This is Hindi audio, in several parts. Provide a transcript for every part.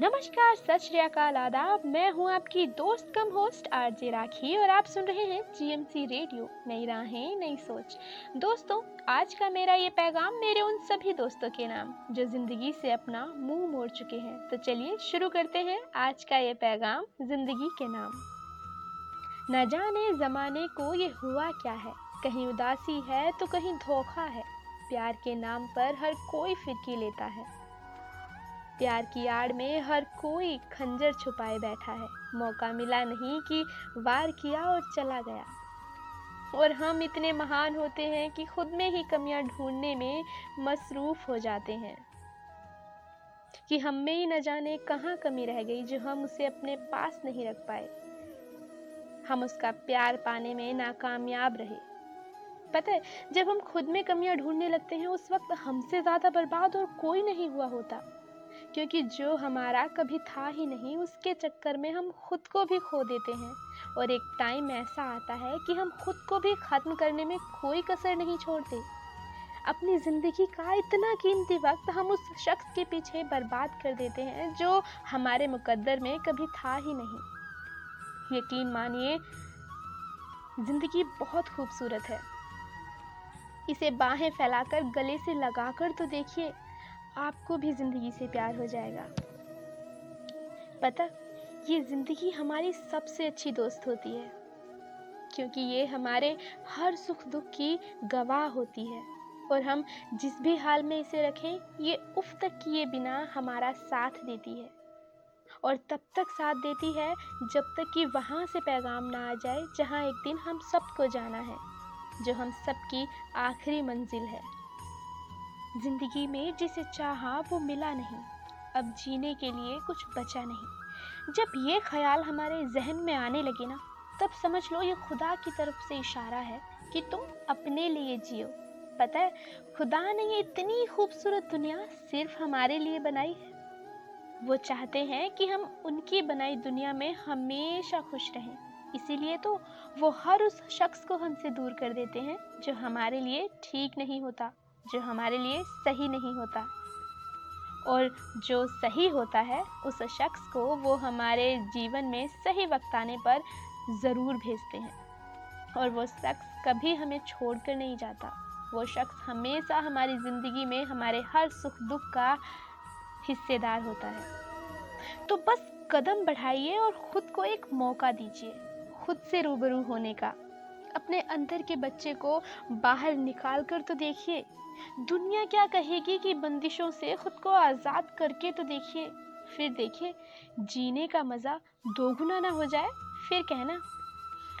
नमस्कार, सत श्री अकाल आदाब। मैं हूँ आपकी दोस्त कम होस्ट, आरजे राखी, और आप सुन रहे हैं जीएमसी रेडियो नई राहें, नई सोच। दोस्तों, आज का मेरा ये पैगाम मेरे उन सभी दोस्तों के नाम, जो ज़िंदगी से अपना मुँह मोड़ चुके हैं। तो चलिए शुरू करते हैं आज का ये पैगाम, ज़िंदगी के नाम। न जाने जमाने को ये हुआ क्या है। कहीं उदासी है तो कहीं धोखा है। प्यार के नाम पर हर कोई फिरकी लेता है। प्यार की आड़ में हर कोई खंजर छुपाए बैठा है। मौका मिला नहीं कि वार किया और चला गया। और हम इतने महान होते हैं कि खुद में ही कमियाँ ढूँढने में मसरूफ हो जाते हैं। कि हम में ही न जाने कहाँ कमी रह गई जो हम उसे अपने पास नहीं रख पाए। हम उसका प्यार पाने में नाकामयाब रहे। पता है, जब हम खुद में कमियाँ ढूँढने लगते हैं, उस वक्त हमसे ज़्यादा बर्बाद और कोई नहीं हुआ होता। क्योंकि जो हमारा कभी था ही नहीं, उसके चक्कर में हम खुद को भी खो देते हैं। और एक टाइम ऐसा आता है कि हम खुद को भी ख़त्म करने में कोई कसर नहीं छोड़ते। अपनी ज़िंदगी का इतना कीमती वक्त हम उस शख्स के पीछे बर्बाद कर देते हैं जो हमारे मुकद्दर में कभी था ही नहीं। यकीन मानिए, ज़िंदगी बहुत खूबसूरत है। इसे बाहें फैलाकर गले से लगाकर तो देखिए आपको भी ज़िंदगी से प्यार हो जाएगा। पता, ये ज़िंदगी हमारी सबसे अच्छी दोस्त होती है, क्योंकि ये हमारे हर सुख दुख की गवाह होती है। और हम जिस भी हाल में इसे रखें, ये उफ तक किए बिना हमारा साथ देती है। और तब तक साथ देती है, जब तक कि वहाँ से पैगाम ना आ जाए, जहाँ एक दिन हम सबको जाना है, जो हम सबकी आखिरी मंजिल है। ज़िंदगी में जिसे चाहा वो मिला नहीं। अब जीने के लिए कुछ बचा नहीं। जब ये ख्याल हमारे जहन में आने लगे ना, तब समझ लो ये खुदा की तरफ़ से इशारा है कि तुम अपने लिए जियो। पता है, खुदा ने ये इतनी खूबसूरत दुनिया सिर्फ़ हमारे लिए बनाई है। वो चाहते हैं कि हम उनकी बनाई दुनिया में हमेशा खुश रहें। इसीलिए तो वो हर उस शख्स को हमसे दूर कर देते हैं जो हमारे लिए ठीक नहीं होता। जो हमारे लिए सही नहीं होता। और जो सही होता है, उस शख्स को वो हमारे जीवन में सही वक्त आने पर ज़रूर भेजते हैं। और वो शख्स कभी हमें छोड़ कर नहीं जाता। वो शख्स हमेशा हमारी ज़िंदगी में हमारे हर सुख दुख का हिस्सेदार होता है। तो बस कदम बढ़ाइए और ख़ुद को एक मौका दीजिए, खुद से रूबरू होने का। अपने अंदर के बच्चे को बाहर निकाल कर तो देखिए। दुनिया क्या कहेगी कि बंदिशों से खुद को आज़ाद करके तो देखिए। फिर देखिए, जीने का मज़ा दोगुना ना हो जाए, फिर कहना।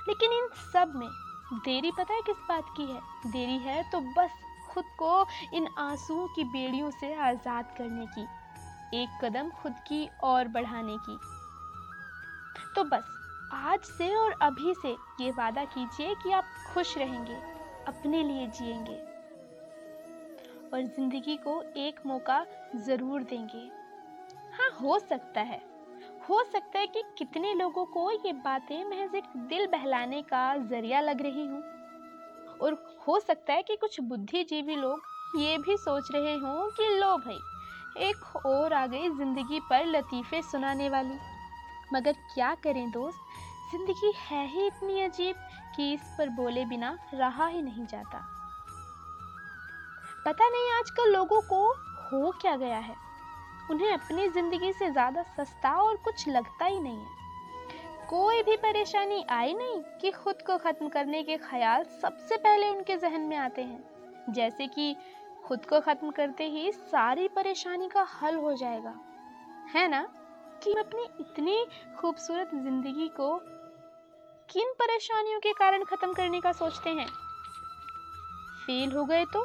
लेकिन इन सब में देरी पता है किस बात की है? देरी है तो बस खुद को इन आंसुओं की बेड़ियों से आज़ाद करने की, एक कदम खुद की और बढ़ाने की। तो बस आज से और अभी से ये वादा कीजिए कि आप खुश रहेंगे, अपने लिए जिएँगे। और ज़िंदगी को एक मौका ज़रूर देंगे। हाँ हो सकता है। हो सकता है कि कितने लोगों को ये बातें महज एक दिल बहलाने का ज़रिया लग रही हूँ। और हो सकता है कि कुछ बुद्धिजीवी लोग ये भी सोच रहे हों कि लो भाई, एक और आ गई ज़िंदगी पर लतीफ़े सुनाने वाली। मगर क्या करें दोस्त? ज़िंदगी है ही इतनी अजीब कि इस पर बोले बिना रहा ही नहीं जाता। पता नहीं आजकल लोगों को हो क्या गया है। उन्हें अपनी ज़िंदगी से ज़्यादा सस्ता और कुछ लगता ही नहीं है। कोई भी परेशानी आई नहीं कि खुद को ख़त्म करने के ख्याल सबसे पहले उनके जहन में आते हैं। जैसे कि खुद को ख़त्म करते ही सारी परेशानी का हल हो जाएगा। है ना? कि अपनी इतनी खूबसूरत ज़िंदगी को किन परेशानियों के कारण ख़त्म करने का सोचते हैं? फेल हो गए तो?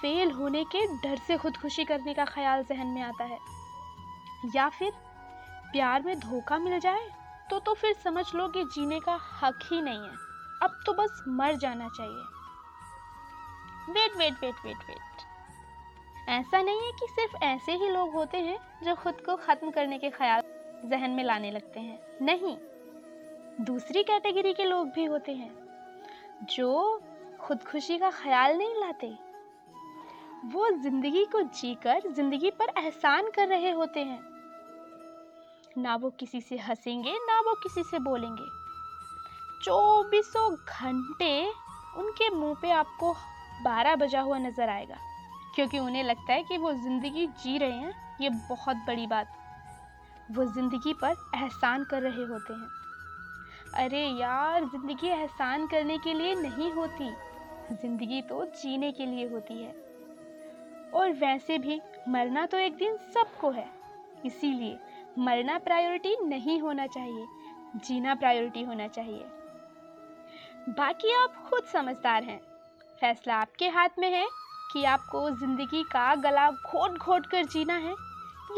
फेल होने के डर से खुदकुशी करने का ख्याल जहन में आता है। या फिर प्यार में धोखा मिल जाए तो तो फिर समझ लो कि जीने का हक ही नहीं है। अब तो बस मर जाना चाहिए। Wait wait wait wait wait ऐसा नहीं है कि सिर्फ़ ऐसे ही लोग होते हैं जो खुद को ख़त्म करने के ख्याल जहन में लाने लगते हैं। नहीं। दूसरी कैटेगरी के लोग भी होते हैं, जो खुदकुशी का ख्याल नहीं लाते। वो ज़िंदगी को जीकर ज़िंदगी पर एहसान कर रहे होते हैं। ना वो किसी से हंसेंगे, ना वो किसी से बोलेंगे। चौबीसों घंटे उनके मुँह पे आपको बारह बजा हुआ नज़र आएगा, क्योंकि उन्हें लगता है कि वो ज़िंदगी जी रहे हैं, ये बहुत बड़ी बात। वो ज़िंदगी पर एहसान कर रहे होते हैं। अरे यार, ज़िंदगी एहसान करने के लिए नहीं होती। ज़िंदगी तो जीने के लिए होती है। और वैसे भी मरना तो एक दिन सबको है। इसीलिए मरना प्रायोरिटी नहीं होना चाहिए, जीना प्रायोरिटी होना चाहिए। बाकी आप खुद समझदार हैं। फैसला आपके हाथ में है कि आपको ज़िंदगी का गला घोट घोट कर जीना है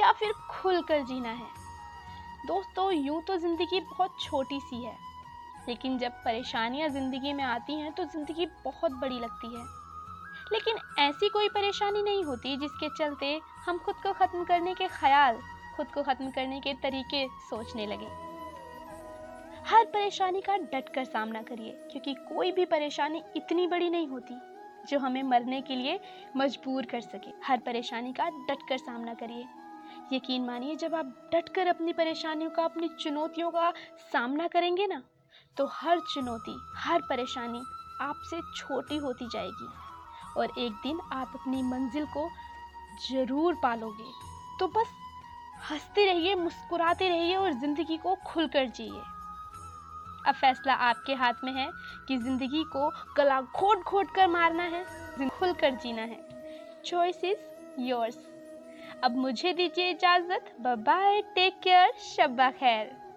या फिर खुल कर जीना है। दोस्तों, यूँ तो ज़िंदगी बहुत छोटी सी है, लेकिन जब परेशानियाँ ज़िंदगी में आती हैं तो ज़िंदगी बहुत बड़ी लगती है। लेकिन ऐसी कोई परेशानी नहीं होती जिसके चलते हम खुद को ख़त्म करने के ख्याल, खुद को ख़त्म करने के तरीके सोचने लगे। हर परेशानी का डट कर सामना करिए, क्योंकि कोई भी परेशानी इतनी बड़ी नहीं होती, जो हमें मरने के लिए मजबूर कर सके। हर परेशानी का डट कर सामना करिए। यकीन मानिए, जब आप डट कर अपनी परेशानियों का, अपनी चुनौतियों का सामना करेंगे ना तो हर चुनौती, हर परेशानी आपसे छोटी होती जाएगी। और एक दिन आप अपनी मंजिल को ज़रूर पालोगे। तो बस हँसते रहिए, मुस्कुराते रहिए और ज़िंदगी को खुल कर जिए। अब फैसला आपके हाथ में है कि ज़िंदगी को गला घोट घोट कर मारना है खुल कर जीना है। चॉइस इज़ योर्स अब मुझे दीजिए इजाज़त। बाय टेक केयर शब्बा खैर।